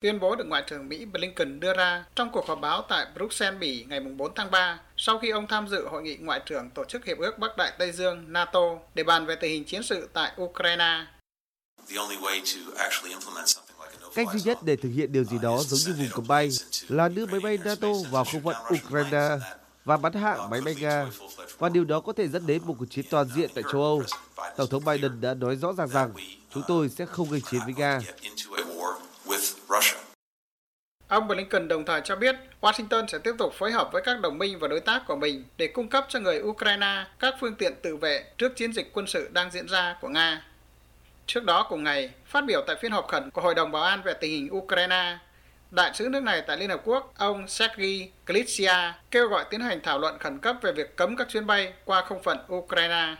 Tuyên bố được Ngoại trưởng Mỹ Blinken đưa ra trong cuộc họp báo tại Bruxelles, Bỉ ngày 4 tháng 3 sau khi ông tham dự hội nghị Ngoại trưởng Tổ chức Hiệp ước Bắc Đại Tây Dương NATO để bàn về tình hình chiến sự tại Ukraine. Cách duy nhất để thực hiện điều gì đó giống như vùng cấm bay là đưa máy bay NATO vào không phận Ukraine và bắn hạ máy bay Nga. Và điều đó có thể dẫn đến một cuộc chiến toàn diện tại châu Âu. Tổng thống Biden đã nói rõ ràng rằng chúng tôi sẽ không gây chiến với Nga. Ông Blinken đồng thời cho biết Washington sẽ tiếp tục phối hợp với các đồng minh và đối tác của mình để cung cấp cho người Ukraine các phương tiện tự vệ trước chiến dịch quân sự đang diễn ra của Nga. Trước đó cùng ngày, phát biểu tại phiên họp khẩn của Hội đồng Bảo an về tình hình Ukraine, Đại sứ nước này tại Liên Hợp Quốc, ông Sergei Klitsia, kêu gọi tiến hành thảo luận khẩn cấp về việc cấm các chuyến bay qua không phận Ukraine.